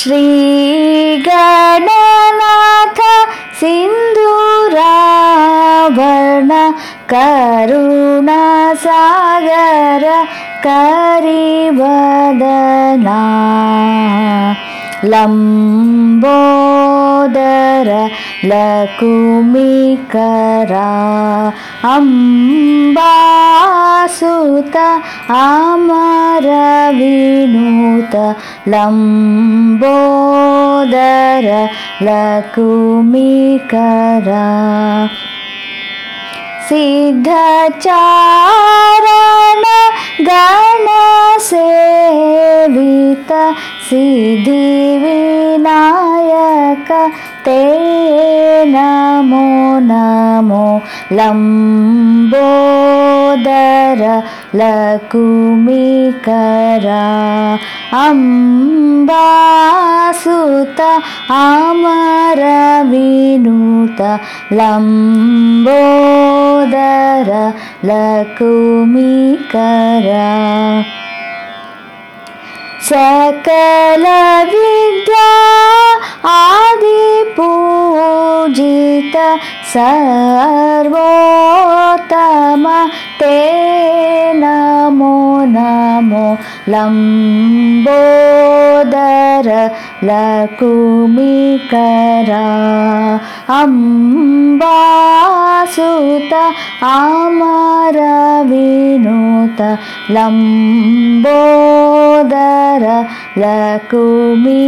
श्रीगणनाथ सिन्धुराभरण करुणासागर करिवदना लम्बोदर लकुमिकरा अम्बासुत अमरविनुत लम्बोदर लकुमिकरा सिद्धचारण गणसेवित सिद्धिविनायक ते नमो नमो लम्बोदर लकुमिकरा अम्बासुत अमरविनुत लम्बोदर लकुमिकरा सकल विद्या आदिपूजित सर्वोत्तम लम्बोदर लकुमिकरा अम्बासुत अमरविनुत लम्बोदर लकुमिकरा